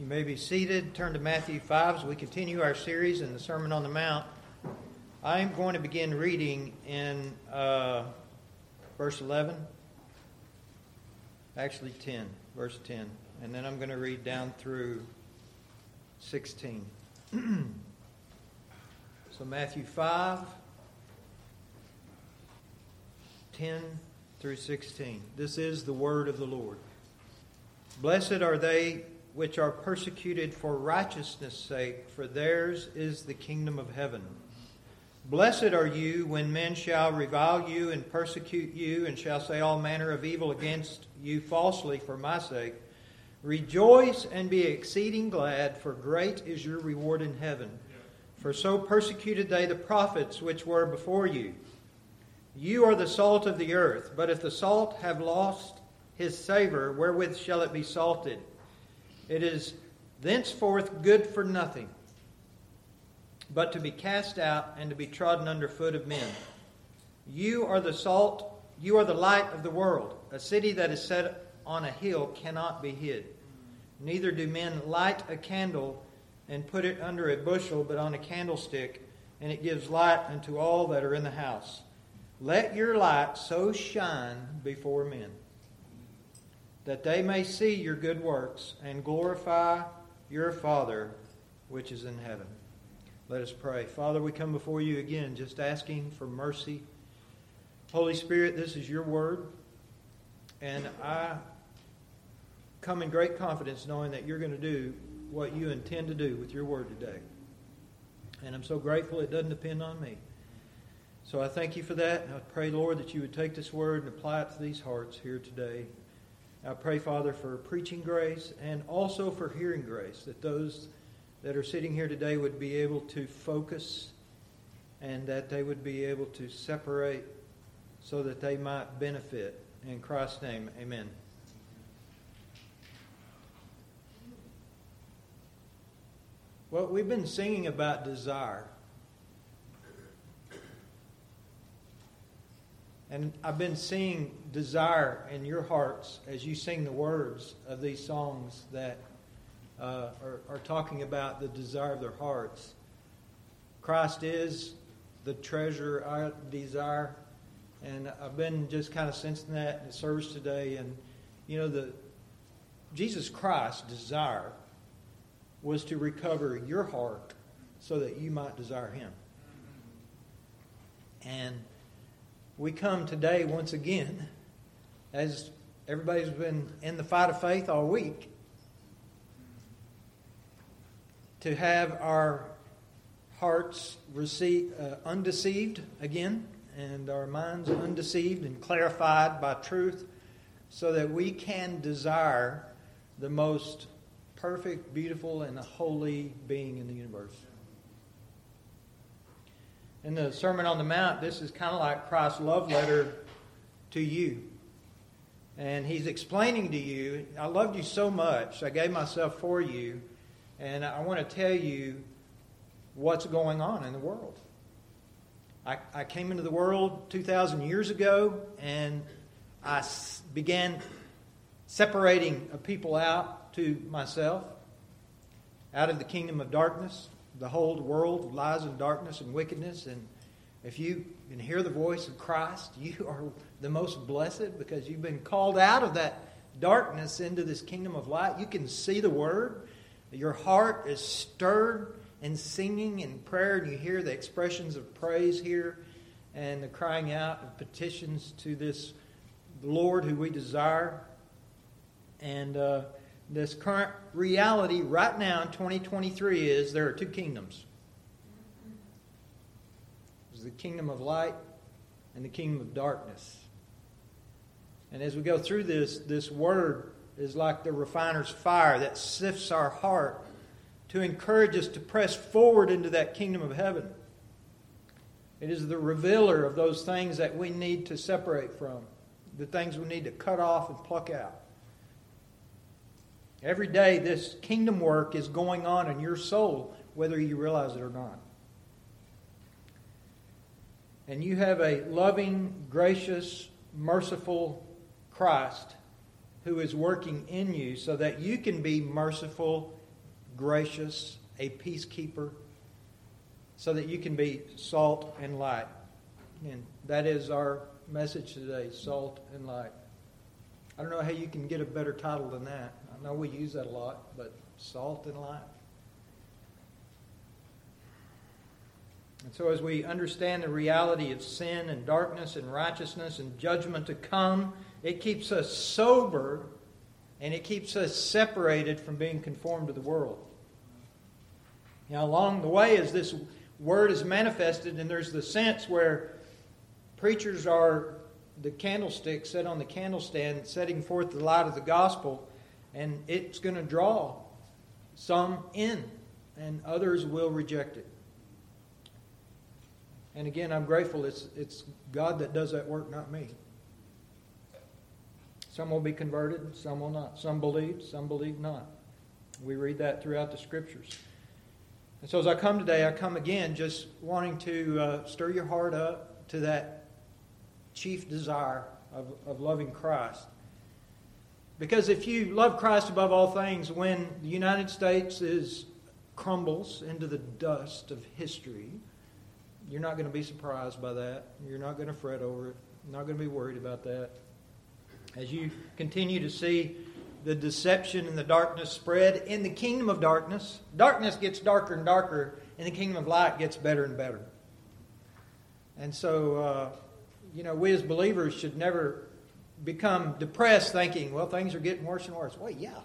You may be seated. Turn to Matthew 5 as we continue our series in the Sermon on the Mount. I am going to begin reading in uh, verse 11, actually 10, verse 10, and then I'm going to read down through 16. so, Matthew 5, 10 through 16. This is the word of the Lord. Blessed are they which are persecuted for righteousness' sake, for theirs is the kingdom of heaven. Blessed are you when men shall revile you and persecute you, and shall say all manner of evil against you falsely for my sake. Rejoice and be exceeding glad, for great is your reward in heaven. For so persecuted they the prophets which were before you. You are the salt of the earth, but if the salt have lost his savor, wherewith shall it be salted? It is thenceforth good for nothing, but to be cast out and to be trodden under foot of men. You are the salt, you are the light of the world. A city that is set on a hill cannot be hid. Neither do men light a candle and put it under a bushel, but on a candlestick, and it gives light unto all that are in the house. Let your light so shine before men that they may see your good works and glorify your Father which is in heaven. Let us pray. Father, we come before you again just asking for mercy. Holy Spirit, this is your word, and I come in great confidence knowing that you're going to do what you intend to do with your word today. And I'm so grateful it doesn't depend on me. So I thank you for that. I pray, Lord, that you would take this word and apply it to these hearts here today. I pray, Father, for preaching grace and also for hearing grace, that those that are sitting here today would be able to focus and that they would be able to separate so that they might benefit. In Christ's name, amen. Well, we've been singing about desire. And I've been seeing desire in your hearts as you sing the words of these songs that uh, are, are talking about the desire of their hearts. Christ is the treasure I desire. And I've been just kind of sensing that in the service today. And, you know, the Jesus Christ's desire was to recover your heart so that you might desire Him. And we come today once again, as everybody's been in the fight of faith all week, to have our hearts receive, uh, undeceived again and our minds undeceived and clarified by truth so that we can desire the most perfect, beautiful, and holy being in the universe in the Sermon on the Mount, this is kind of like Christ's love letter to you. And he's explaining to you, I loved you so much, I gave myself for you, and I want to tell you what's going on in the world. I, I came into the world 2,000 years ago, and I began separating people out to myself, out of the kingdom of darkness the whole world lies in darkness and wickedness. And if you can hear the voice of Christ, you are the most blessed because you've been called out of that darkness into this kingdom of light. You can see the word. Your heart is stirred in singing and prayer, and you hear the expressions of praise here and the crying out of petitions to this Lord who we desire. And uh, this current reality right now in 2023 is there are two kingdoms there's the kingdom of light and the kingdom of darkness. And as we go through this, this word is like the refiner's fire that sifts our heart to encourage us to press forward into that kingdom of heaven. It is the revealer of those things that we need to separate from, the things we need to cut off and pluck out. Every day, this kingdom work is going on in your soul, whether you realize it or not. And you have a loving, gracious, merciful Christ who is working in you so that you can be merciful gracious, a peacekeeper, so that you can be salt and light. And that is our message today salt and light. I don't know how you can get a better title than that. I know we use that a lot, but salt and light. And so, as we understand the reality of sin and darkness and righteousness and judgment to come, it keeps us sober and it keeps us separated from being conformed to the world. Now, along the way, as this word is manifested, and there's the sense where preachers are the candlestick set on the candlestand, setting forth the light of the gospel, and it's going to draw some in, and others will reject it. And again, I'm grateful it's, it's God that does that work, not me. Some will be converted, some will not. Some believe, some believe not. We read that throughout the scriptures. And so as I come today, I come again just wanting to uh, stir your heart up to that chief desire of, of loving Christ. Because if you love Christ above all things, when the United States is crumbles into the dust of history, you're not going to be surprised by that. You're not going to fret over it. You're not going to be worried about that. As you continue to see the deception and the darkness spread in the kingdom of darkness, darkness gets darker and darker, and the kingdom of light gets better and better. And so, uh, you know, we as believers should never become depressed thinking, well, things are getting worse and worse. Well, yeah,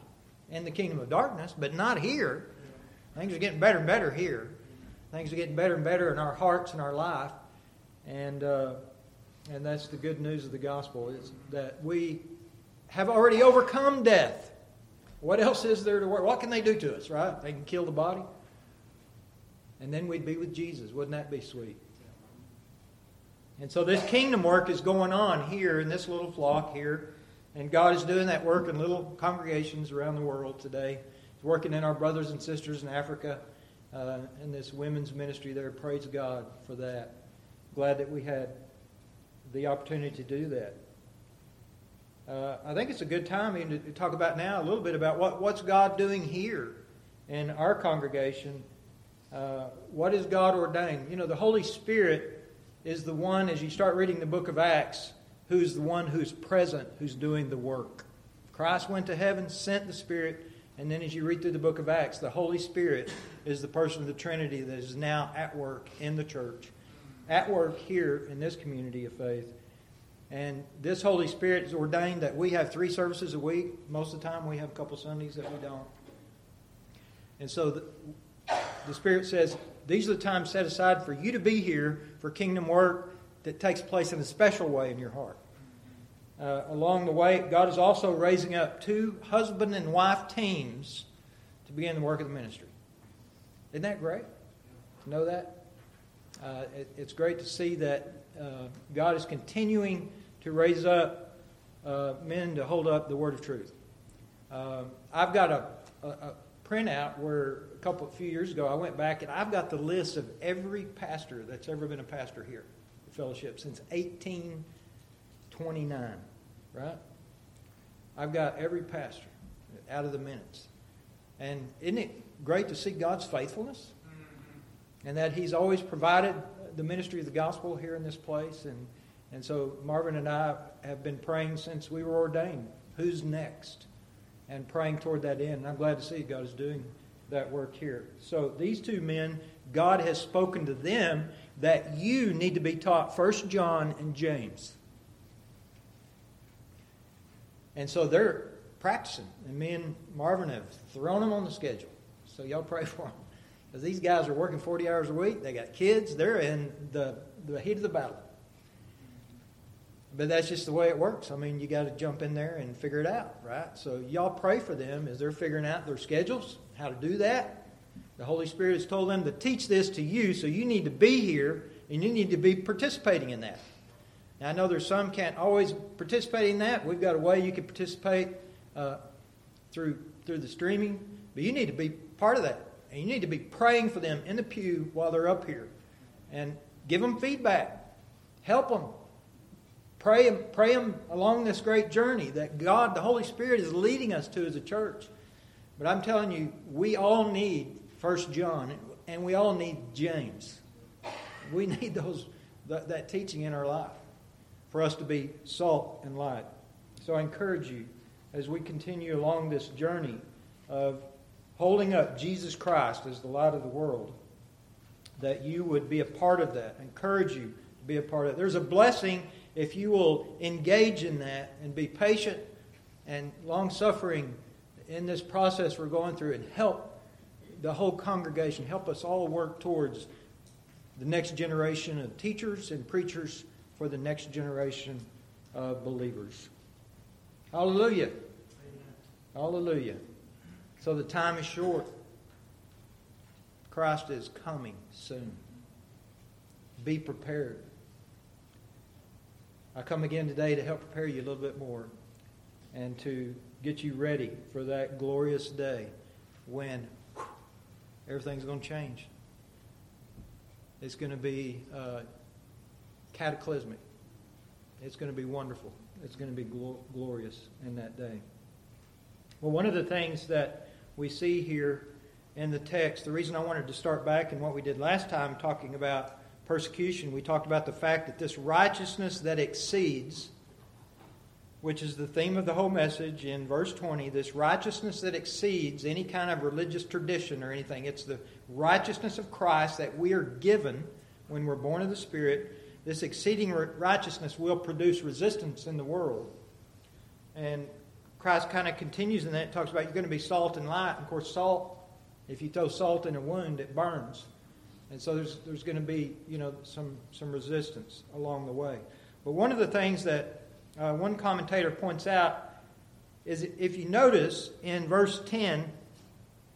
in the kingdom of darkness, but not here. Things are getting better and better here. Things are getting better and better in our hearts and our life. And, uh, and that's the good news of the gospel is that we have already overcome death. What else is there to work? What can they do to us, right? They can kill the body. And then we'd be with Jesus. Wouldn't that be sweet? And so this kingdom work is going on here in this little flock here. And God is doing that work in little congregations around the world today. He's working in our brothers and sisters in Africa uh, in this women's ministry there. Praise God for that. Glad that we had the opportunity to do that. Uh, I think it's a good time to talk about now a little bit about what, what's God doing here in our congregation. Uh, what is God ordained? You know, the Holy Spirit is the one, as you start reading the book of Acts, who's the one who's present, who's doing the work. Christ went to heaven, sent the Spirit, and then as you read through the book of Acts, the Holy Spirit is the person of the Trinity that is now at work in the church, at work here in this community of faith. And this Holy Spirit is ordained that we have three services a week. Most of the time, we have a couple Sundays that we don't. And so the, the Spirit says, These are the times set aside for you to be here for kingdom work that takes place in a special way in your heart. Uh, along the way, God is also raising up two husband and wife teams to begin the work of the ministry. Isn't that great? To know that? Uh, it, it's great to see that uh, God is continuing to raise up uh, men to hold up the word of truth. Uh, I've got a, a, a printout where a couple, few years ago, I went back and I've got the list of every pastor that's ever been a pastor here, the fellowship, since 1829, right? I've got every pastor out of the minutes. And isn't it great to see God's faithfulness? Mm-hmm. And that He's always provided the ministry of the gospel here in this place. And, and so Marvin and I have been praying since we were ordained. Who's next? And praying toward that end. And I'm glad to see God is doing that work here. So these two men, God has spoken to them that you need to be taught First John and James. And so they're practicing. And me and Marvin have thrown them on the schedule. So y'all pray for them. Because these guys are working 40 hours a week. They got kids. They're in the, the heat of the battle. But that's just the way it works. I mean, you got to jump in there and figure it out, right? So y'all pray for them as they're figuring out their schedules, how to do that. The Holy Spirit has told them to teach this to you, so you need to be here and you need to be participating in that. Now, I know there's some can't always participate in that. We've got a way you can participate uh, through through the streaming, but you need to be part of that, and you need to be praying for them in the pew while they're up here, and give them feedback, help them, pray them, pray them along this great journey that God, the Holy Spirit, is leading us to as a church. But I'm telling you, we all need First John, and we all need James. We need those that, that teaching in our life for us to be salt and light. So I encourage you as we continue along this journey of holding up Jesus Christ as the light of the world, that you would be a part of that. I encourage you to be a part of it. There's a blessing if you will engage in that and be patient and long suffering in this process we're going through and help the whole congregation, help us all work towards the next generation of teachers and preachers for the next generation of believers. Hallelujah. Hallelujah. So the time is short. Christ is coming soon. Be prepared. I come again today to help prepare you a little bit more and to get you ready for that glorious day when whew, everything's going to change. It's going to be uh, cataclysmic. It's going to be wonderful. It's going to be gl- glorious in that day. Well, one of the things that we see here in the text, the reason I wanted to start back in what we did last time, talking about persecution, we talked about the fact that this righteousness that exceeds, which is the theme of the whole message in verse 20, this righteousness that exceeds any kind of religious tradition or anything, it's the righteousness of Christ that we are given when we're born of the Spirit. This exceeding righteousness will produce resistance in the world. And Christ kind of continues in that, talks about you're going to be salt and light. Of course, salt, if you throw salt in a wound, it burns. And so there's, there's going to be, you know, some, some resistance along the way. But one of the things that uh, one commentator points out is if you notice in verse 10,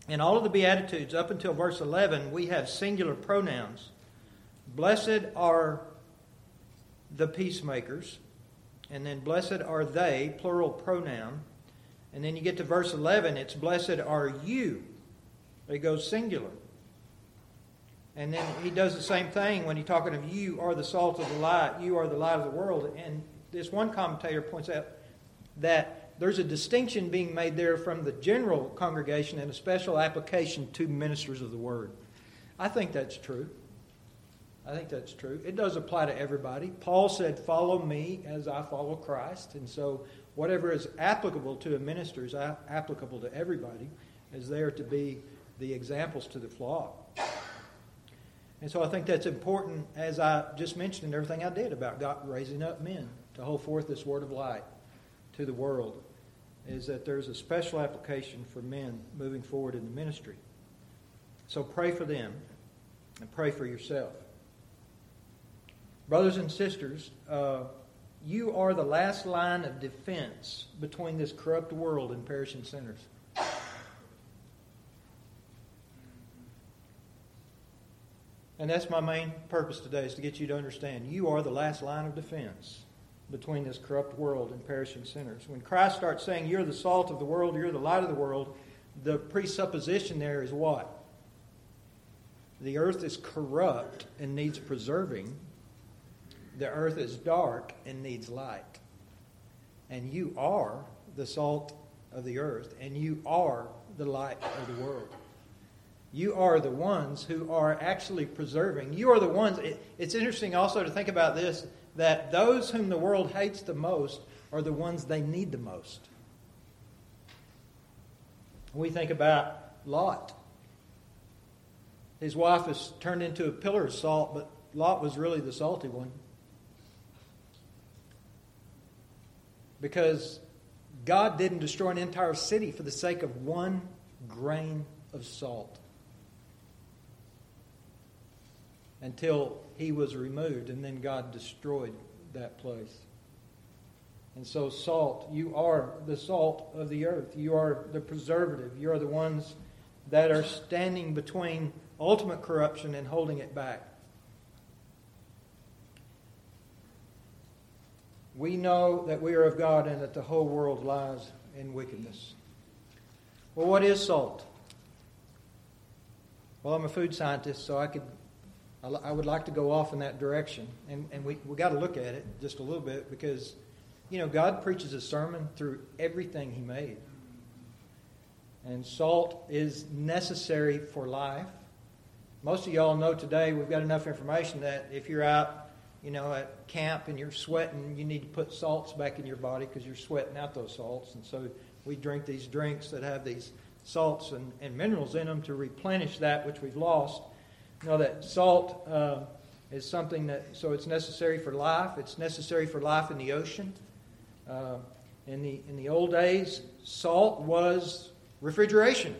in all of the Beatitudes up until verse 11, we have singular pronouns. Blessed are the peacemakers, and then blessed are they, plural pronoun. And then you get to verse 11, it's blessed are you. It goes singular. And then he does the same thing when he's talking of you are the salt of the light, you are the light of the world. And this one commentator points out that there's a distinction being made there from the general congregation and a special application to ministers of the word. I think that's true. I think that's true. It does apply to everybody. Paul said, Follow me as I follow Christ. And so, whatever is applicable to a minister is applicable to everybody, is there to be the examples to the flock. And so I think that's important, as I just mentioned in everything I did about God raising up men to hold forth this word of light to the world, is that there's a special application for men moving forward in the ministry. So pray for them and pray for yourself. Brothers and sisters, uh, you are the last line of defense between this corrupt world and perishing sinners. And that's my main purpose today is to get you to understand you are the last line of defense between this corrupt world and perishing sinners. When Christ starts saying you're the salt of the world, you're the light of the world, the presupposition there is what? The earth is corrupt and needs preserving. The earth is dark and needs light. And you are the salt of the earth, and you are the light of the world. You are the ones who are actually preserving. You are the ones. It, it's interesting also to think about this that those whom the world hates the most are the ones they need the most. We think about Lot. His wife is turned into a pillar of salt, but Lot was really the salty one. Because God didn't destroy an entire city for the sake of one grain of salt. Until he was removed, and then God destroyed that place. And so, salt, you are the salt of the earth. You are the preservative. You are the ones that are standing between ultimate corruption and holding it back. We know that we are of God and that the whole world lies in wickedness. Well, what is salt? Well, I'm a food scientist, so I could I would like to go off in that direction. And, and we, we got to look at it just a little bit because, you know, God preaches a sermon through everything He made. And salt is necessary for life. Most of y'all know today we've got enough information that if you're out, you know, at camp and you're sweating, you need to put salts back in your body because you're sweating out those salts. And so we drink these drinks that have these salts and, and minerals in them to replenish that which we've lost. You know that salt uh, is something that, so it's necessary for life. It's necessary for life in the ocean. Uh, in the in the old days, salt was refrigeration.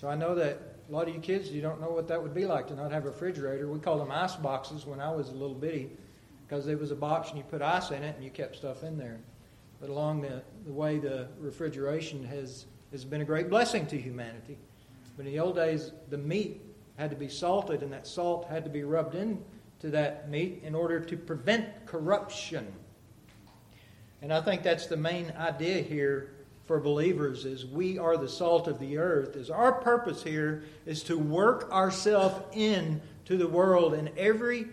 So I know that a lot of you kids, you don't know what that would be like to not have a refrigerator. We called them ice boxes when I was a little bitty because it was a box and you put ice in it and you kept stuff in there. But along the, the way, the refrigeration has, has been a great blessing to humanity. But in the old days, the meat had to be salted and that salt had to be rubbed into that meat in order to prevent corruption. And I think that's the main idea here for believers is we are the salt of the earth is our purpose here is to work ourselves in to the world and every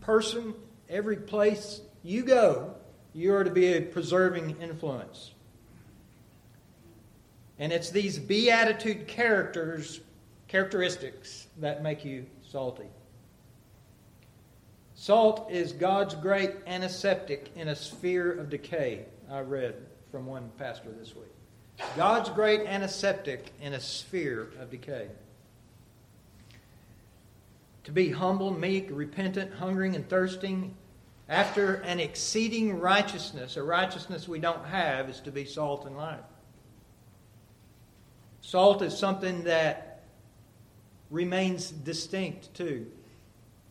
person every place you go you are to be a preserving influence and it's these beatitude characters characteristics that make you salty salt is god's great antiseptic in a sphere of decay i read from one pastor this week God's great antiseptic in a sphere of decay. To be humble, meek, repentant, hungering, and thirsting after an exceeding righteousness, a righteousness we don't have, is to be salt and light. Salt is something that remains distinct too.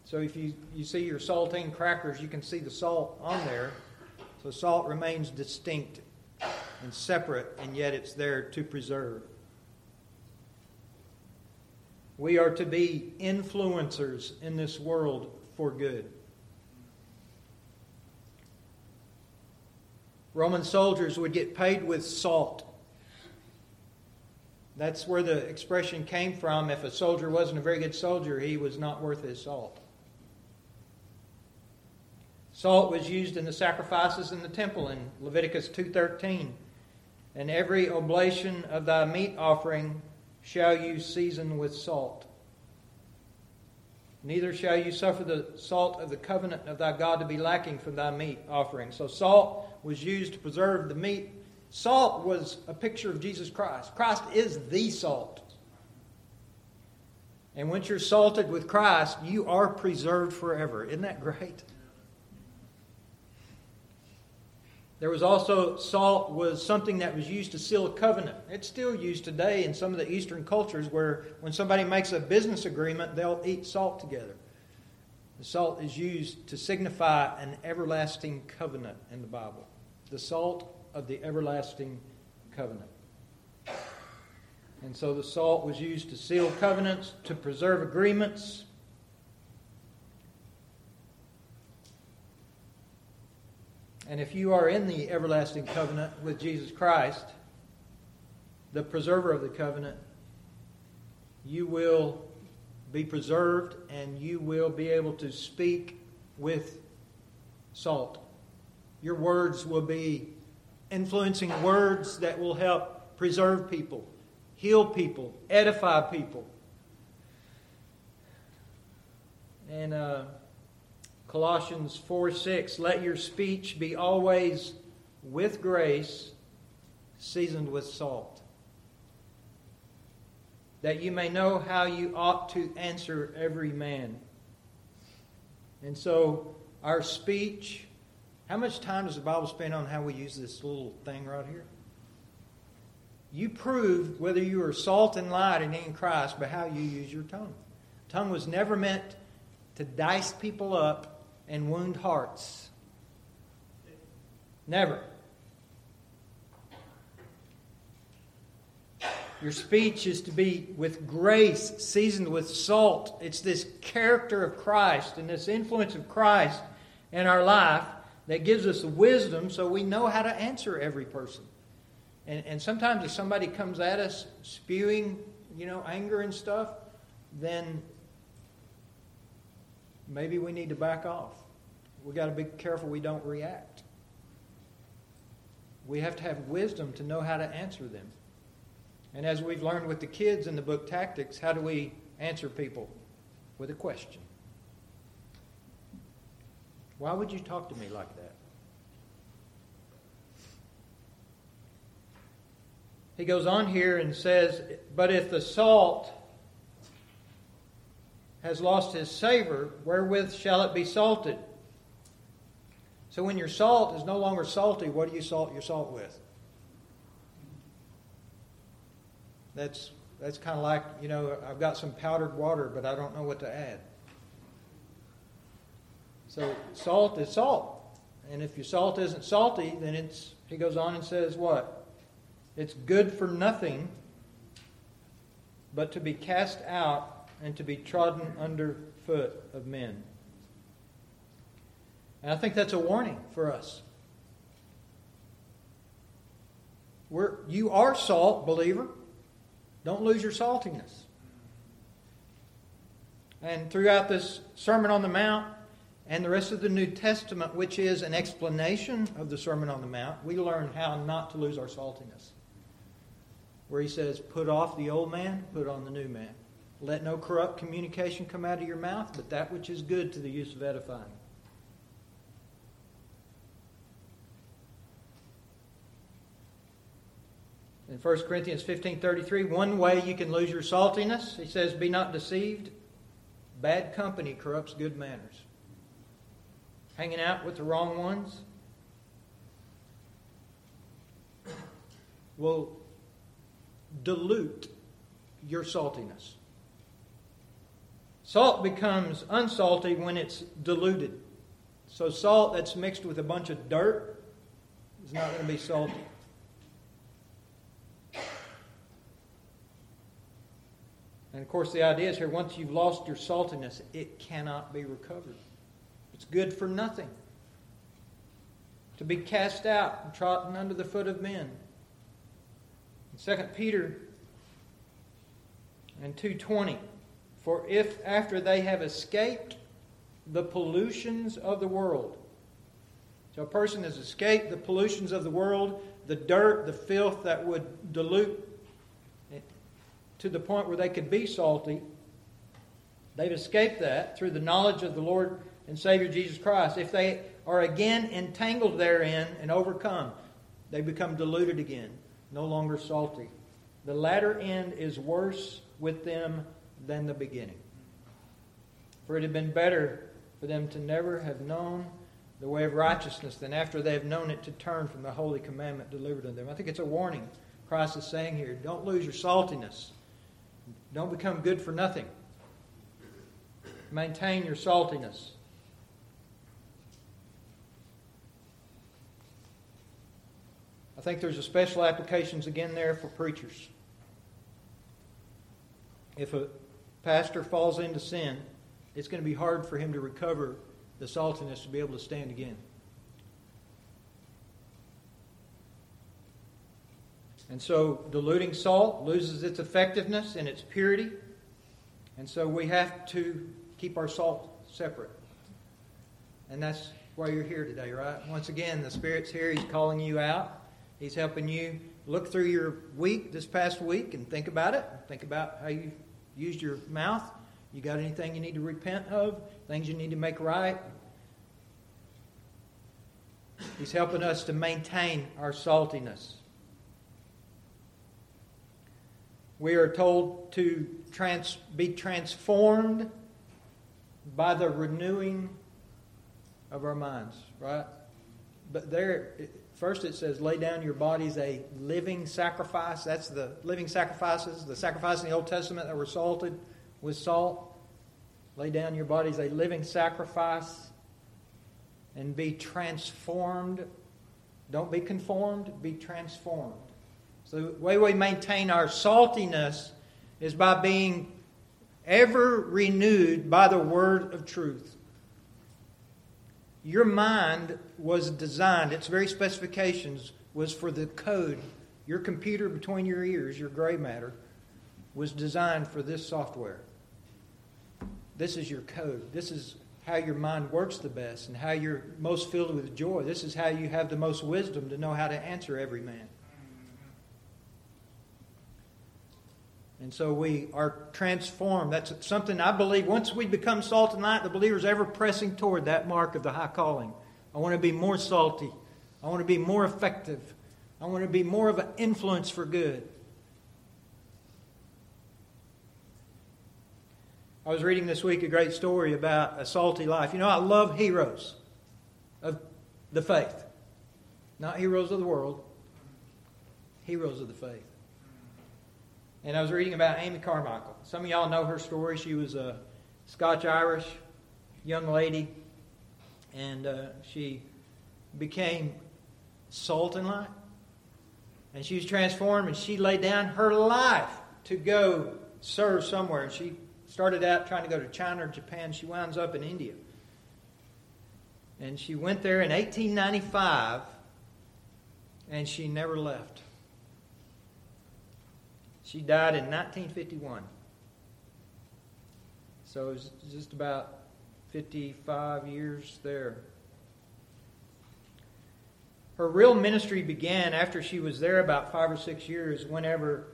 So if you, you see your saltine crackers, you can see the salt on there. So salt remains distinct and separate, and yet it's there to preserve. We are to be influencers in this world for good. Roman soldiers would get paid with salt. That's where the expression came from. If a soldier wasn't a very good soldier, he was not worth his salt. Salt was used in the sacrifices in the temple in Leviticus 2:13 and every oblation of thy meat offering shall you season with salt. Neither shall you suffer the salt of the covenant of thy God to be lacking from thy meat offering. So, salt was used to preserve the meat. Salt was a picture of Jesus Christ. Christ is the salt. And once you're salted with Christ, you are preserved forever. Isn't that great? There was also salt was something that was used to seal a covenant. It's still used today in some of the Eastern cultures where when somebody makes a business agreement, they'll eat salt together. The salt is used to signify an everlasting covenant in the Bible. The salt of the everlasting covenant. And so the salt was used to seal covenants, to preserve agreements, And if you are in the everlasting covenant with Jesus Christ, the preserver of the covenant, you will be preserved and you will be able to speak with salt. Your words will be influencing words that will help preserve people, heal people, edify people. And uh, Colossians 4 6, let your speech be always with grace, seasoned with salt, that you may know how you ought to answer every man. And so, our speech, how much time does the Bible spend on how we use this little thing right here? You prove whether you are salt and light and in Christ by how you use your tongue. Tongue was never meant to dice people up and wound hearts. Never. Your speech is to be with grace, seasoned with salt. It's this character of Christ and this influence of Christ in our life that gives us the wisdom so we know how to answer every person. And, and sometimes if somebody comes at us spewing, you know, anger and stuff, then maybe we need to back off. We've got to be careful we don't react. We have to have wisdom to know how to answer them. And as we've learned with the kids in the book Tactics, how do we answer people? With a question. Why would you talk to me like that? He goes on here and says, But if the salt has lost his savor, wherewith shall it be salted? So when your salt is no longer salty, what do you salt your salt with? That's that's kind of like, you know, I've got some powdered water, but I don't know what to add. So salt is salt. And if your salt isn't salty, then it's he goes on and says what? It's good for nothing but to be cast out and to be trodden under foot of men. And I think that's a warning for us. We're, you are salt, believer. Don't lose your saltiness. And throughout this Sermon on the Mount and the rest of the New Testament, which is an explanation of the Sermon on the Mount, we learn how not to lose our saltiness. Where he says, Put off the old man, put on the new man. Let no corrupt communication come out of your mouth, but that which is good to the use of edifying. In 1 Corinthians 15:33, one way you can lose your saltiness, he says, "Be not deceived. Bad company corrupts good manners." Hanging out with the wrong ones will dilute your saltiness. Salt becomes unsalty when it's diluted. So, salt that's mixed with a bunch of dirt is not going to be salty. And of course, the idea is here once you've lost your saltiness, it cannot be recovered. It's good for nothing. To be cast out and trodden under the foot of men. In 2 Peter and 2.20, For if after they have escaped the pollutions of the world, so a person has escaped the pollutions of the world, the dirt, the filth that would dilute to the point where they could be salty. They've escaped that through the knowledge of the Lord and Savior Jesus Christ. If they are again entangled therein and overcome, they become diluted again, no longer salty. The latter end is worse with them than the beginning. For it had been better for them to never have known the way of righteousness than after they have known it to turn from the holy commandment delivered unto them. I think it's a warning Christ is saying here. Don't lose your saltiness. Don't become good for nothing. Maintain your saltiness. Think there's a special applications again there for preachers. If a pastor falls into sin, it's going to be hard for him to recover the saltiness to be able to stand again. And so diluting salt loses its effectiveness and its purity. And so we have to keep our salt separate. And that's why you're here today, right? Once again, the Spirit's here. He's calling you out. He's helping you look through your week, this past week, and think about it. Think about how you used your mouth. You got anything you need to repent of? Things you need to make right? He's helping us to maintain our saltiness. We are told to trans, be transformed by the renewing of our minds, right? But there, first it says, lay down your bodies a living sacrifice. That's the living sacrifices, the sacrifices in the Old Testament that were salted with salt. Lay down your bodies a living sacrifice and be transformed. Don't be conformed, be transformed so the way we maintain our saltiness is by being ever renewed by the word of truth. Your mind was designed, its very specifications was for the code. Your computer between your ears, your gray matter, was designed for this software. This is your code. This is how your mind works the best and how you're most filled with joy. This is how you have the most wisdom to know how to answer every man. And so we are transformed. That's something I believe once we become salt and light, the believer is ever pressing toward that mark of the high calling. I want to be more salty. I want to be more effective. I want to be more of an influence for good. I was reading this week a great story about a salty life. You know, I love heroes of the faith, not heroes of the world, heroes of the faith. And I was reading about Amy Carmichael. Some of y'all know her story. She was a Scotch Irish young lady, and uh, she became salt and light. And she was transformed, and she laid down her life to go serve somewhere. And she started out trying to go to China or Japan. She winds up in India. And she went there in 1895, and she never left. She died in 1951. So it was just about 55 years there. Her real ministry began after she was there about five or six years, whenever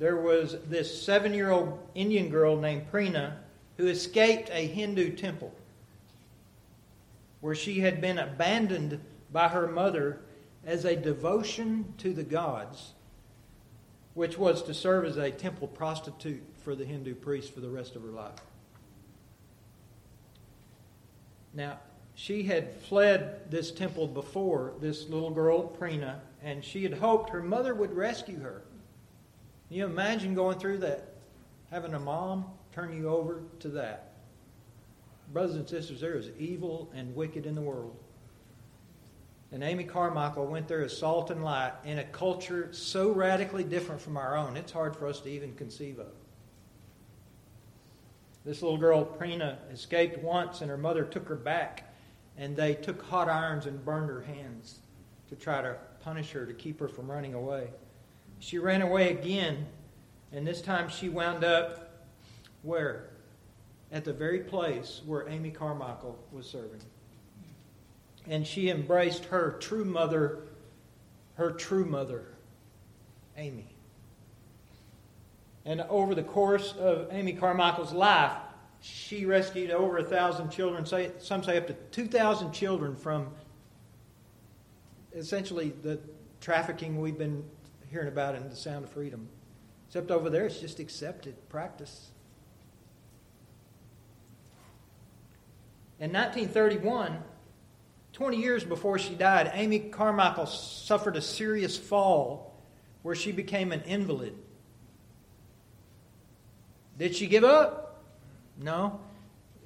there was this seven year old Indian girl named Preena who escaped a Hindu temple where she had been abandoned by her mother as a devotion to the gods which was to serve as a temple prostitute for the Hindu priest for the rest of her life. Now, she had fled this temple before, this little girl, Preena, and she had hoped her mother would rescue her. Can you imagine going through that? Having a mom turn you over to that. Brothers and sisters, there is evil and wicked in the world. And Amy Carmichael went there as salt and light in a culture so radically different from our own, it's hard for us to even conceive of. This little girl, Preena, escaped once, and her mother took her back, and they took hot irons and burned her hands to try to punish her, to keep her from running away. She ran away again, and this time she wound up where? At the very place where Amy Carmichael was serving and she embraced her true mother, her true mother, Amy. And over the course of Amy Carmichael's life, she rescued over a thousand children, say, some say up to 2,000 children from essentially the trafficking we've been hearing about in the Sound of Freedom. Except over there, it's just accepted practice. In 1931, 20 years before she died, Amy Carmichael suffered a serious fall where she became an invalid. Did she give up? No.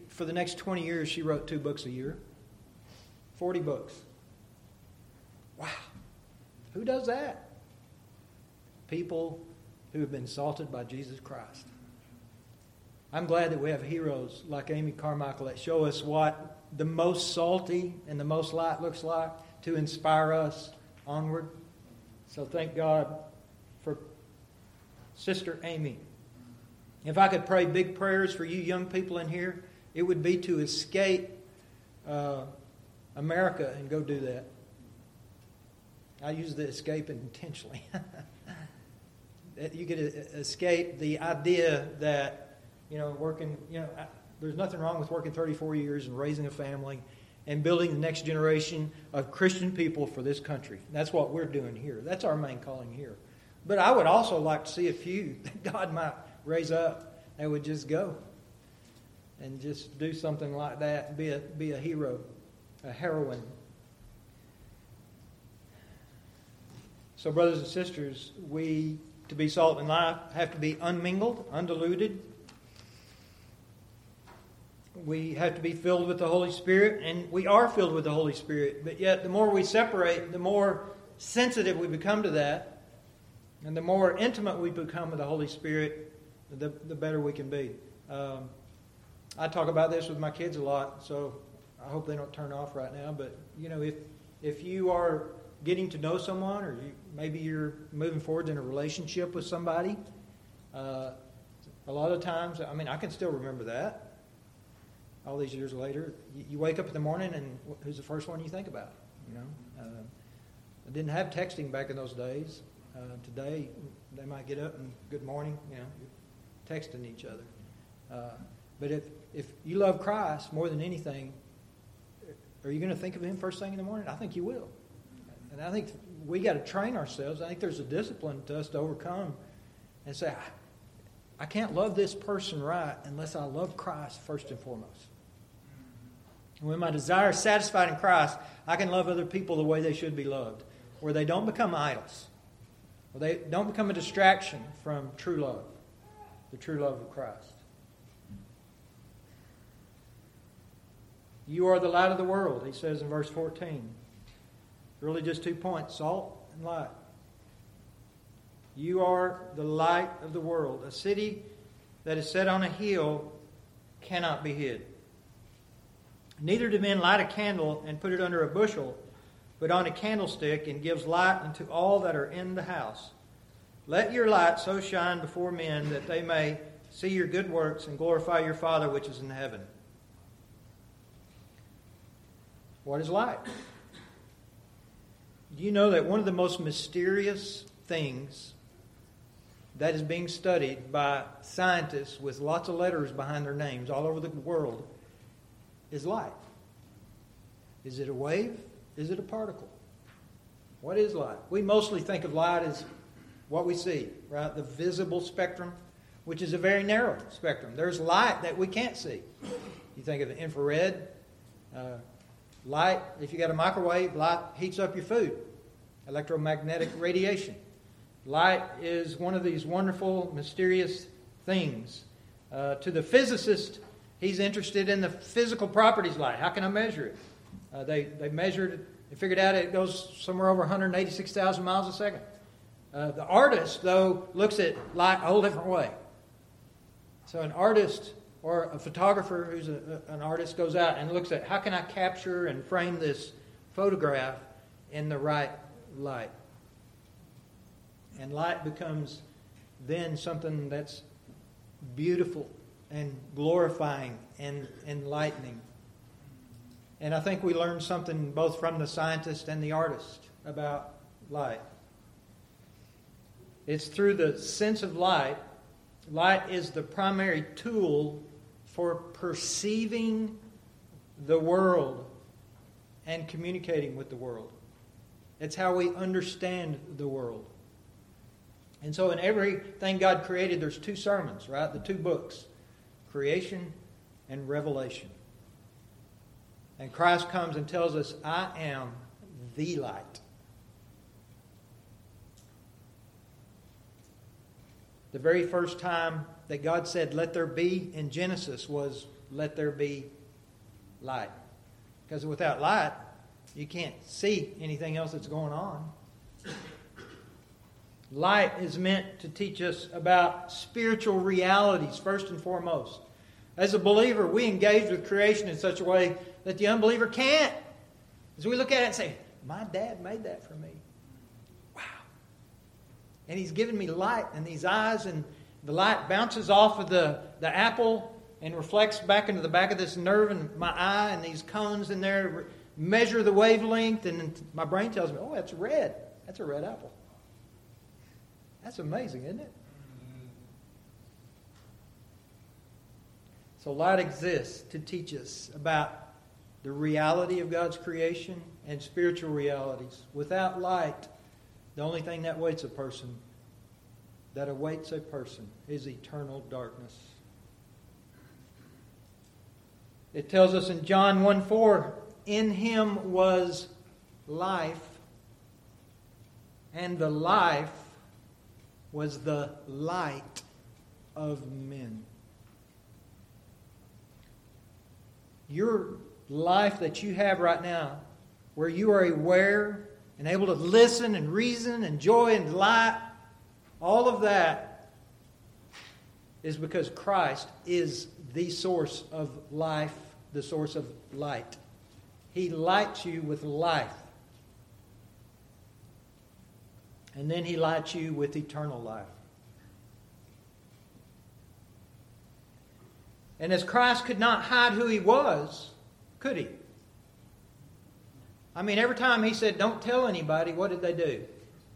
For the next 20 years, she wrote two books a year 40 books. Wow. Who does that? People who have been salted by Jesus Christ. I'm glad that we have heroes like Amy Carmichael that show us what the most salty and the most light looks like to inspire us onward. So thank God for Sister Amy. If I could pray big prayers for you young people in here, it would be to escape uh, America and go do that. I use the escape intentionally. you could escape the idea that, you know, working, you know, there's nothing wrong with working 34 years and raising a family and building the next generation of Christian people for this country. That's what we're doing here. That's our main calling here. But I would also like to see a few that God might raise up that would just go and just do something like that, be a, be a hero, a heroine. So, brothers and sisters, we, to be salt and life, have to be unmingled, undiluted, we have to be filled with the Holy Spirit, and we are filled with the Holy Spirit. But yet, the more we separate, the more sensitive we become to that, and the more intimate we become with the Holy Spirit, the, the better we can be. Um, I talk about this with my kids a lot, so I hope they don't turn off right now. But you know, if if you are getting to know someone, or you, maybe you're moving forward in a relationship with somebody, uh, a lot of times, I mean, I can still remember that all these years later, you, you, wake up in the morning and who's the first one you think about? You know, uh, I didn't have texting back in those days. Uh, today, they might get up and good morning, you know, texting each other. Uh, but if, if you love Christ more than anything, are you going to think of Him first thing in the morning? I think you will. And I think we got to train ourselves. I think there's a discipline to us to overcome and say, I can't love this person right unless I love Christ first and foremost. When my desire is satisfied in Christ, I can love other people the way they should be loved, where they don't become idols, where they don't become a distraction from true love, the true love of Christ. You are the light of the world, he says in verse 14. Really, just two points salt and light. You are the light of the world. A city that is set on a hill cannot be hid. Neither do men light a candle and put it under a bushel, but on a candlestick, and gives light unto all that are in the house. Let your light so shine before men that they may see your good works and glorify your Father which is in heaven. What is light? Do you know that one of the most mysterious things that is being studied by scientists with lots of letters behind their names all over the world is light? Is it a wave? Is it a particle? What is light? We mostly think of light as what we see, right? The visible spectrum, which is a very narrow spectrum. There's light that we can't see. You think of the infrared, uh, light, if you got a microwave, light heats up your food electromagnetic radiation. Light is one of these wonderful, mysterious things. Uh, to the physicist, he's interested in the physical properties of light. How can I measure it? Uh, they, they measured it, they figured out it goes somewhere over 186,000 miles a second. Uh, the artist, though, looks at light a whole different way. So, an artist or a photographer who's a, an artist goes out and looks at how can I capture and frame this photograph in the right light. And light becomes then something that's beautiful and glorifying and enlightening. And I think we learn something both from the scientist and the artist about light. It's through the sense of light. Light is the primary tool for perceiving the world and communicating with the world. It's how we understand the world. And so, in everything God created, there's two sermons, right? The two books creation and revelation. And Christ comes and tells us, I am the light. The very first time that God said, Let there be in Genesis was, Let there be light. Because without light, you can't see anything else that's going on. Light is meant to teach us about spiritual realities, first and foremost. As a believer, we engage with creation in such a way that the unbeliever can't. As we look at it and say, My dad made that for me. Wow. And he's given me light in these eyes, and the light bounces off of the, the apple and reflects back into the back of this nerve in my eye, and these cones in there measure the wavelength, and my brain tells me, oh, that's red. That's a red apple. That's amazing, isn't it? So, light exists to teach us about the reality of God's creation and spiritual realities. Without light, the only thing that awaits a person, that awaits a person, is eternal darkness. It tells us in John 1 4 in him was life, and the life was the light of men. Your life that you have right now, where you are aware and able to listen and reason and joy and delight, all of that is because Christ is the source of life, the source of light. He lights you with life. And then He lights you with eternal life. And as Christ could not hide who He was, could He? I mean, every time He said, Don't tell anybody, what did they do?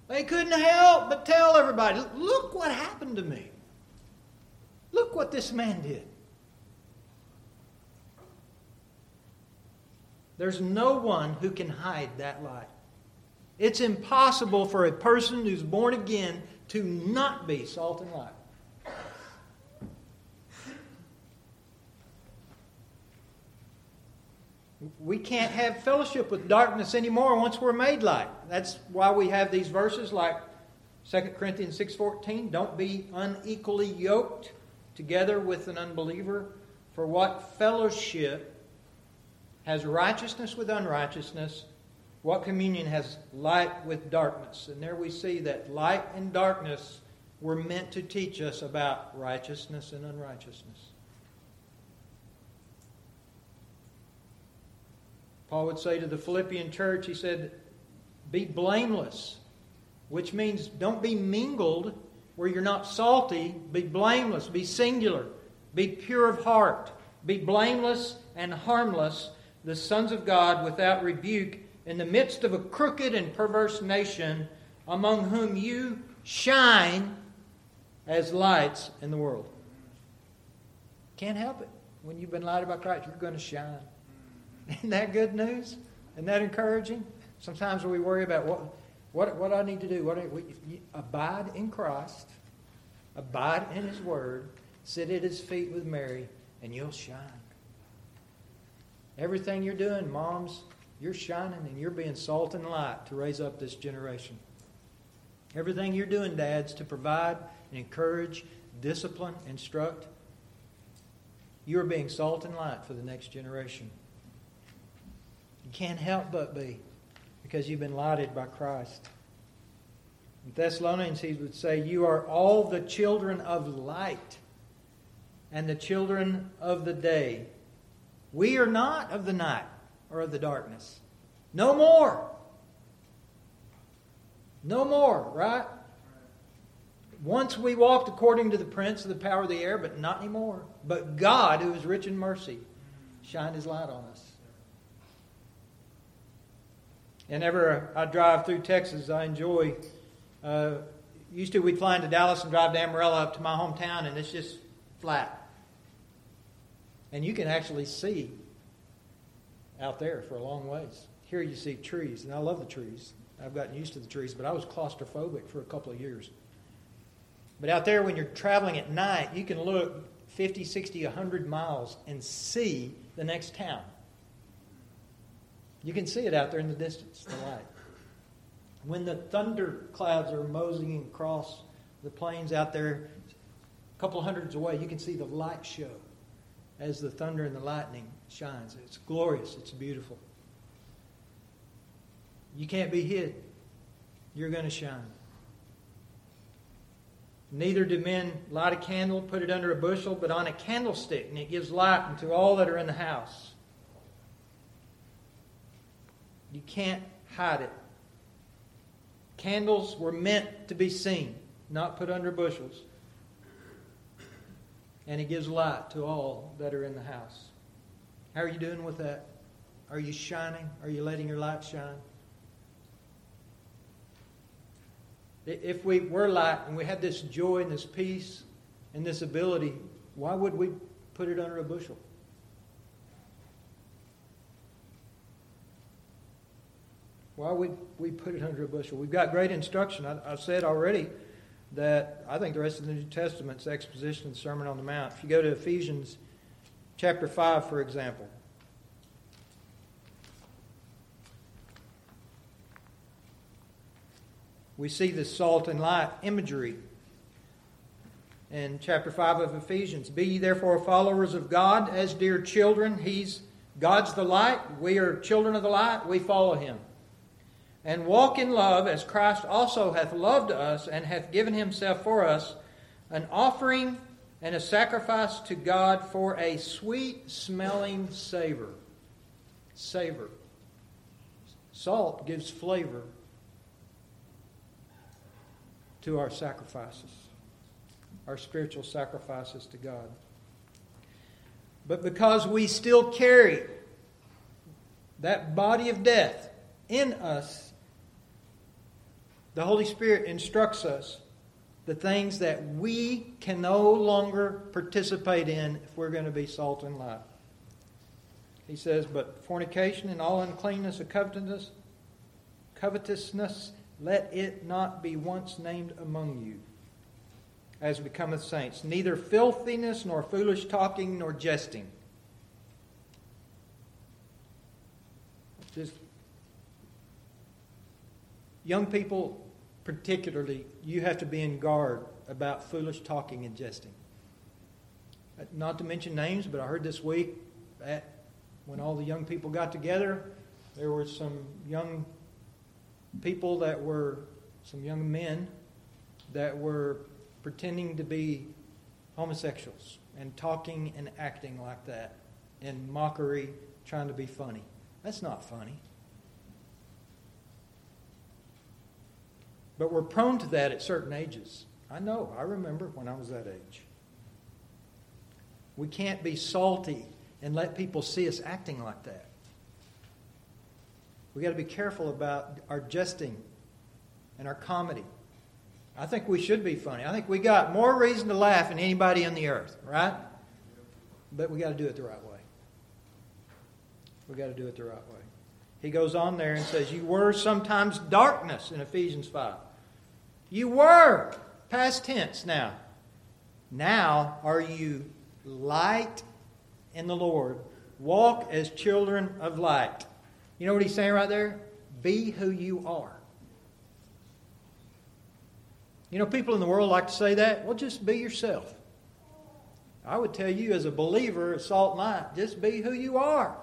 They couldn't help but tell everybody, look what happened to me. Look what this man did. There's no one who can hide that light. It's impossible for a person who's born again to not be salt and light. We can't have fellowship with darkness anymore once we're made light. That's why we have these verses like 2 Corinthians 6:14, don't be unequally yoked together with an unbeliever, for what fellowship has righteousness with unrighteousness? What communion has light with darkness? And there we see that light and darkness were meant to teach us about righteousness and unrighteousness. Paul would say to the Philippian church, he said, Be blameless, which means don't be mingled where you're not salty. Be blameless, be singular, be pure of heart, be blameless and harmless, the sons of God without rebuke, in the midst of a crooked and perverse nation, among whom you shine as lights in the world. Can't help it. When you've been lighted by Christ, you're going to shine. Isn't that good news? Isn't that encouraging? Sometimes we worry about what, what, what I need to do. What I, we, abide in Christ, abide in His Word, sit at His feet with Mary, and you'll shine. Everything you're doing, moms, you're shining and you're being salt and light to raise up this generation. Everything you're doing, dads, to provide and encourage, discipline, instruct, you're being salt and light for the next generation. You can't help but be because you've been lighted by Christ. In Thessalonians, he would say, You are all the children of light and the children of the day. We are not of the night or of the darkness. No more. No more, right? Once we walked according to the prince of the power of the air, but not anymore. But God, who is rich in mercy, shined his light on us. And ever I drive through Texas, I enjoy. Uh, used to, we'd fly into Dallas and drive to Amarillo up to my hometown, and it's just flat. And you can actually see out there for a long ways. Here you see trees, and I love the trees. I've gotten used to the trees, but I was claustrophobic for a couple of years. But out there, when you're traveling at night, you can look 50, 60, 100 miles and see the next town. You can see it out there in the distance, the light. When the thunder clouds are moseying across the plains out there, a couple hundreds away, you can see the light show as the thunder and the lightning shines. It's glorious, it's beautiful. You can't be hid. You're going to shine. Neither do men light a candle, put it under a bushel, but on a candlestick, and it gives light unto all that are in the house. You can't hide it. Candles were meant to be seen, not put under bushels. And it gives light to all that are in the house. How are you doing with that? Are you shining? Are you letting your light shine? If we were light and we had this joy and this peace and this ability, why would we put it under a bushel? Why would we put it under a bushel? We've got great instruction. I, have said already that I think the rest of the New Testament's exposition of the Sermon on the Mount. If you go to Ephesians chapter 5, for example, we see the salt and light imagery in chapter 5 of Ephesians. Be ye therefore followers of God as dear children. He's God's the light. We are children of the light. We follow him and walk in love as Christ also hath loved us and hath given himself for us, an offering and a sacrifice to God for a sweet smelling savor. Savor. Salt gives flavor to our sacrifices, our spiritual sacrifices to God. But because we still carry that body of death in us, The Holy Spirit instructs us the things that we can no longer participate in if we're going to be salt and light. He says, But fornication and all uncleanness and covetousness, covetousness, let it not be once named among you, as becometh saints, neither filthiness, nor foolish talking, nor jesting. Just young people, particularly, you have to be in guard about foolish talking and jesting. Uh, not to mention names, but I heard this week that when all the young people got together, there were some young people that were, some young men that were pretending to be homosexuals and talking and acting like that in mockery, trying to be funny. That's not funny. But we're prone to that at certain ages. I know, I remember when I was that age. We can't be salty and let people see us acting like that. We've got to be careful about our jesting and our comedy. I think we should be funny. I think we got more reason to laugh than anybody on the earth, right? But we got to do it the right way. We got to do it the right way. He goes on there and says, You were sometimes darkness in Ephesians 5. You were. Past tense now. Now are you light in the Lord. Walk as children of light. You know what he's saying right there? Be who you are. You know, people in the world like to say that. Well, just be yourself. I would tell you, as a believer salt and light, just be who you are.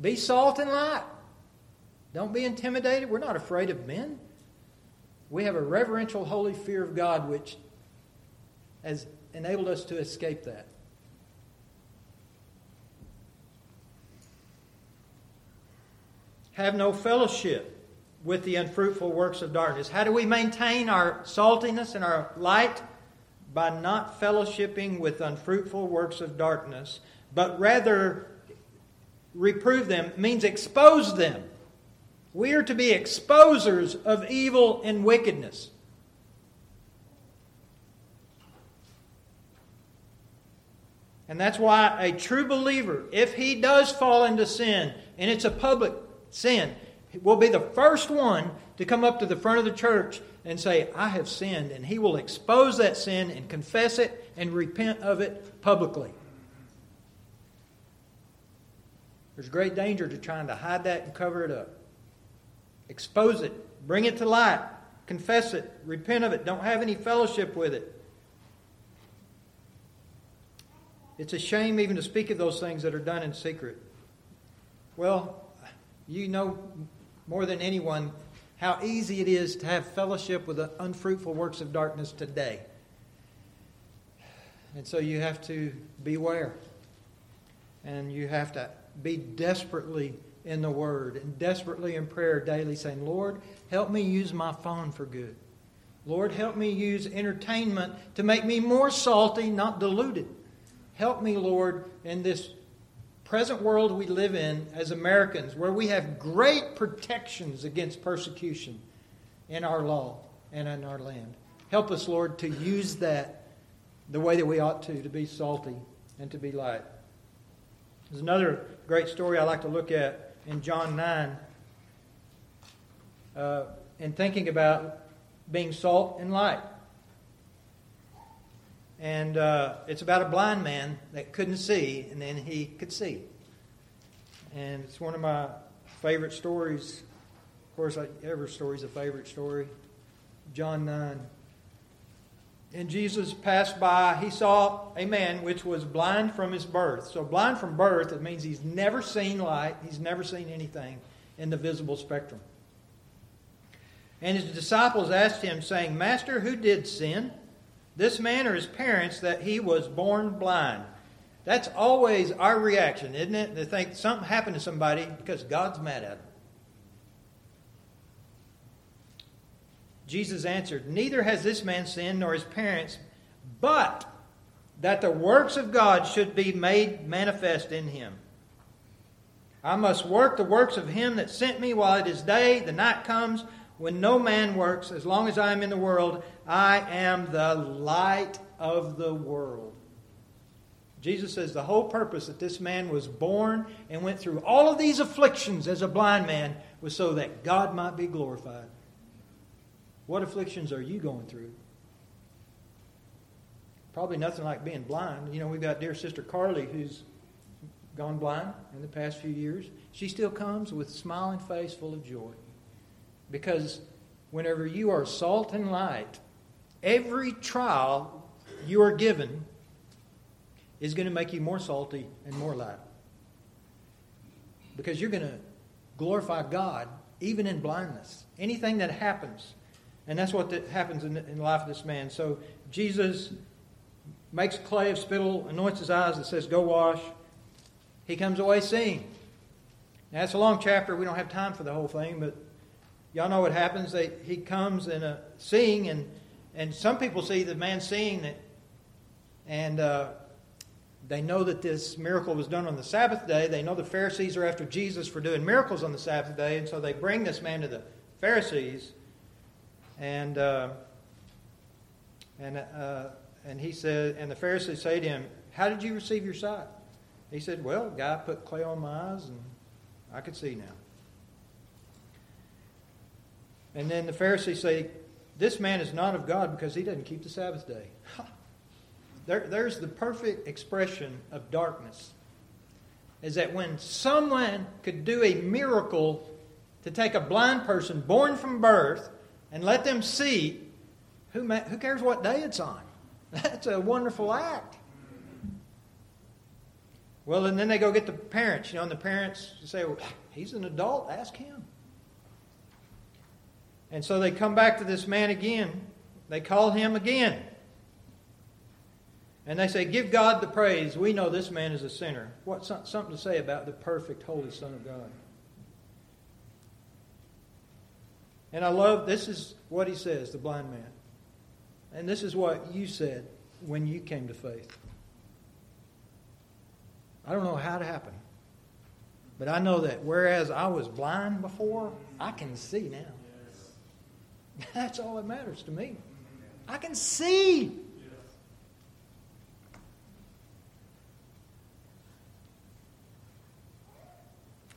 Be salt and light. Don't be intimidated. We're not afraid of men. We have a reverential, holy fear of God, which has enabled us to escape that. have no fellowship with the unfruitful works of darkness. How do we maintain our saltiness and our light? By not fellowshipping with unfruitful works of darkness, but rather reprove them means expose them. We are to be exposers of evil and wickedness. And that's why a true believer, if he does fall into sin, and it's a public sin, will be the first one to come up to the front of the church and say, I have sinned. And he will expose that sin and confess it and repent of it publicly. There's great danger to trying to hide that and cover it up. Expose it, bring it to light, confess it, repent of it, don't have any fellowship with it. It's a shame even to speak of those things that are done in secret. Well, you know more than anyone how easy it is to have fellowship with the unfruitful works of darkness today. And so you have to beware. And you have to be desperately in the Word and desperately in prayer daily, saying, Lord, help me use my phone for good. Lord, help me use entertainment to make me more salty, not diluted. Help me, Lord, in this present world we live in as Americans, where we have great protections against persecution in our law and in our land. Help us, Lord, to use that the way that we ought to, to be salty and to be light. There's another great story I like to look at in John 9 uh, in thinking about being salt and light. And uh, it's about a blind man that couldn't see, and then he could see. And it's one of my favorite stories. Of course, like every story is a favorite story. John 9. And Jesus passed by, he saw a man which was blind from his birth. So, blind from birth, it means he's never seen light, he's never seen anything in the visible spectrum. And his disciples asked him, saying, Master, who did sin? this man or his parents that he was born blind. That's always our reaction, isn't it? To think something happened to somebody because God's mad at them. Jesus answered, Neither has this man sinned nor his parents, but that the works of God should be made manifest in him. I must work the works of him that sent me while it is day. The night comes when no man works, as long as I am in the world, I am the light of the world. Jesus says the whole purpose that this man was born and went through all of these afflictions as a blind man was so that God might be glorified. What afflictions are you going through? Probably nothing like being blind. You know, we've got dear sister Carly who's gone blind in the past few years. She still comes with smiling face full of joy. Because whenever you are salt and light, every trial you are given is going to make you more salty and more light. Because you're going to glorify God even in blindness. Anything that happens. And that's what happens in in the life of this man. So Jesus makes clay of spittle, anoints his eyes, and says, Go wash. He comes away seeing. Now, it's a long chapter. We don't have time for the whole thing, but y'all know what happens. They, he comes and uh, seeing, and, and some people see the man seeing that, and uh, they know that this miracle was done on the Sabbath day. They know the Pharisees are after Jesus for doing miracles on the Sabbath day, and so they bring this man to the Pharisees, and uh, and uh, and he said, and the Pharisees say to him, "How did you receive your sight?" He said, "Well, guy put clay on my eyes, and I could see now." And then the Pharisees say, "This man is not of God because he doesn't keep the Sabbath day." There, there's the perfect expression of darkness. Is that when someone could do a miracle to take a blind person born from birth and let them see, who, who cares what day it's on? That's a wonderful act. Well, and then they go get the parents, you know, and the parents say, well, he's an adult, ask him. And so they come back to this man again. They call him again. And they say, Give God the praise. We know this man is a sinner. What's something to say about the perfect, holy Son of God? And I love this is what he says, the blind man. And this is what you said when you came to faith. I don't know how it happened. But I know that whereas I was blind before, I can see now. That's all that matters to me. I can see.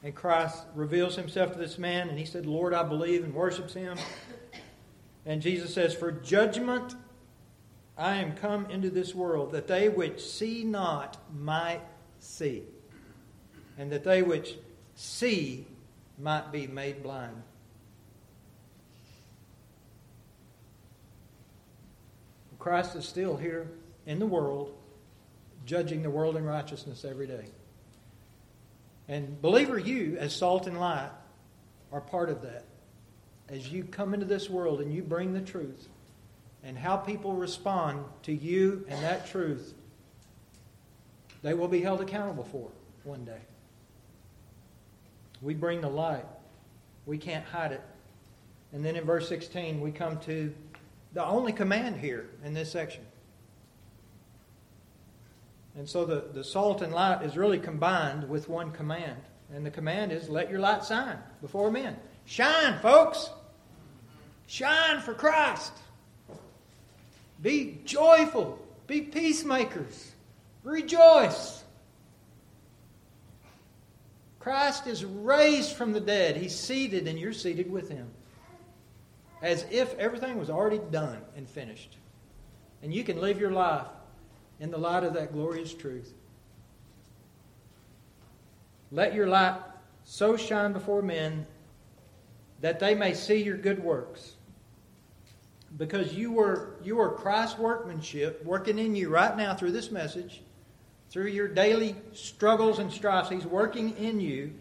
And Christ reveals himself to this man, and he said, Lord, I believe, and worships him. And Jesus says, For judgment I am come into this world, that they which see not might see, and that they which see might be made blind. Christ is still here in the world, judging the world in righteousness every day. And believer, you, as salt and light, are part of that. As you come into this world and you bring the truth, and how people respond to you and that truth, they will be held accountable for one day. We bring the light, we can't hide it. And then in verse 16, we come to the only command here in this section and so the, the salt and light is really combined with one command. And the command is let your light shine before men. Shine, folks! Shine for Christ. Be joyful. Be peacemakers. Rejoice. Christ is raised from the dead. He's seated, and you're seated with him. As if everything was already done and finished. And you can live your life in the light of that glorious truth. Let your light so shine before men that they may see your good works. Because you were, you were Christ's workmanship working in you right now through this message, through your daily struggles and strifes. He's working in you.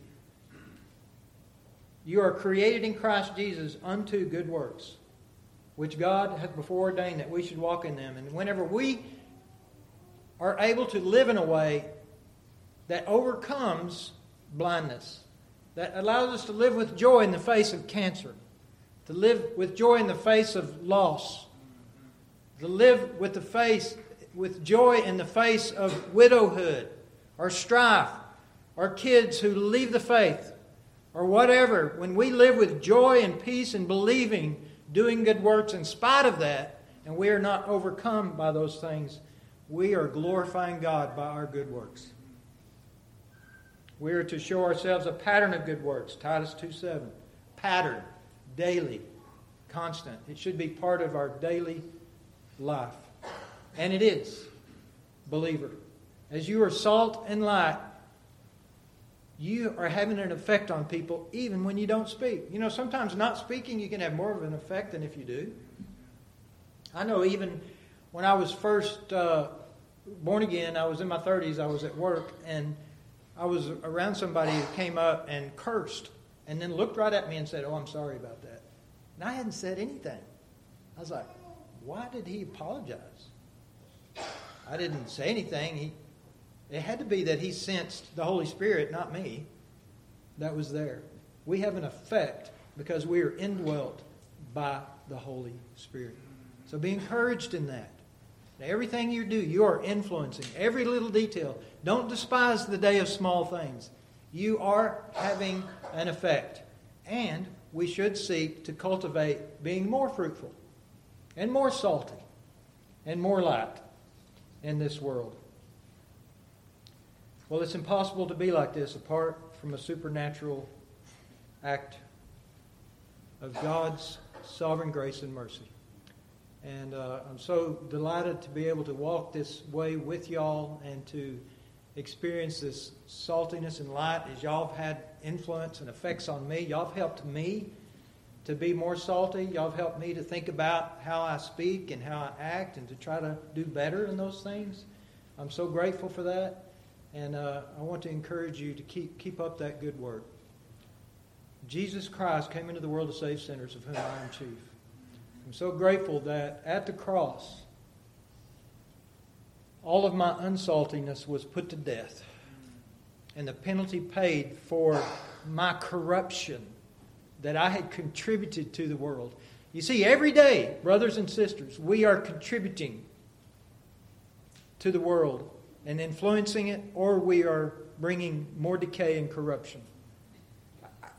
You are created in Christ Jesus unto good works, which God hath before ordained that we should walk in them. And whenever we are able to live in a way that overcomes blindness, that allows us to live with joy in the face of cancer, to live with joy in the face of loss, to live with the face with joy in the face of widowhood or strife or kids who leave the faith or whatever, when we live with joy and peace and believing, doing good works in spite of that, and we are not overcome by those things, we are glorifying God by our good works. We are to show ourselves a pattern of good works, Titus 2 7. Pattern, daily, constant. It should be part of our daily life. And it is, believer. As you are salt and light, you are having an effect on people even when you don't speak. You know, sometimes not speaking, you can have more of an effect than if you do. I know even when I was first uh, born again, I was in my 30s, I was at work, and I was around somebody who came up and cursed and then looked right at me and said, Oh, I'm sorry about that. And I hadn't said anything. I was like, Why did he apologize? I didn't say anything. He, it had to be that he sensed the Holy Spirit, not me, that was there. We have an effect because we are indwelt by the Holy Spirit. So be encouraged in that. Now, everything you do, you are influencing every little detail. Don't despise the day of small things. You are having an effect. And we should seek to cultivate being more fruitful and more salty and more light in this world. Well, it's impossible to be like this apart from a supernatural act of God's sovereign grace and mercy. And uh, I'm so delighted to be able to walk this way with y'all and to experience this saltiness and light as y'all have had influence and effects on me. Y'all have helped me to be more salty. Y'all have helped me to think about how I speak and how I act and to try to do better in those things. I'm so grateful for that. And uh, I want to encourage you to keep, keep up that good work. Jesus Christ came into the world to save sinners, of whom I am chief. I'm so grateful that at the cross, all of my unsaltiness was put to death. And the penalty paid for my corruption that I had contributed to the world. You see, every day, brothers and sisters, we are contributing to the world and influencing it, or we are bringing more decay and corruption.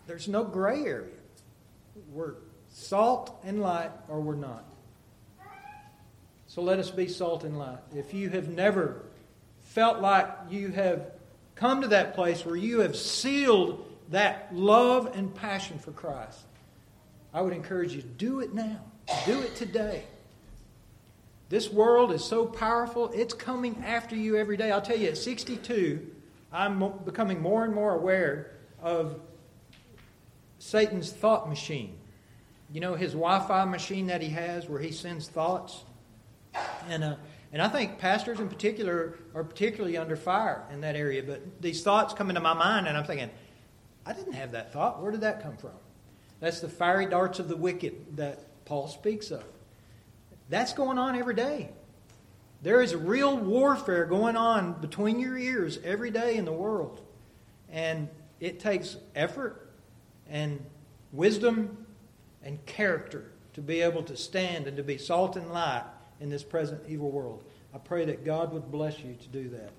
There's no gray area. We're salt and light, or we're not. So let us be salt and light. If you have never felt like you have come to that place where you have sealed that love and passion for Christ, I would encourage you to do it now. Do it today. This world is so powerful, it's coming after you every day. I'll tell you, at 62, I'm becoming more and more aware of Satan's thought machine. You know, his Wi Fi machine that he has where he sends thoughts. And, uh, and I think pastors in particular are particularly under fire in that area. But these thoughts come into my mind, and I'm thinking, I didn't have that thought. Where did that come from? That's the fiery darts of the wicked that Paul speaks of. That's going on every day. There is real warfare going on between your ears every day in the world. And it takes effort and wisdom and character to be able to stand and to be salt and light in this present evil world. I pray that God would bless you to do that.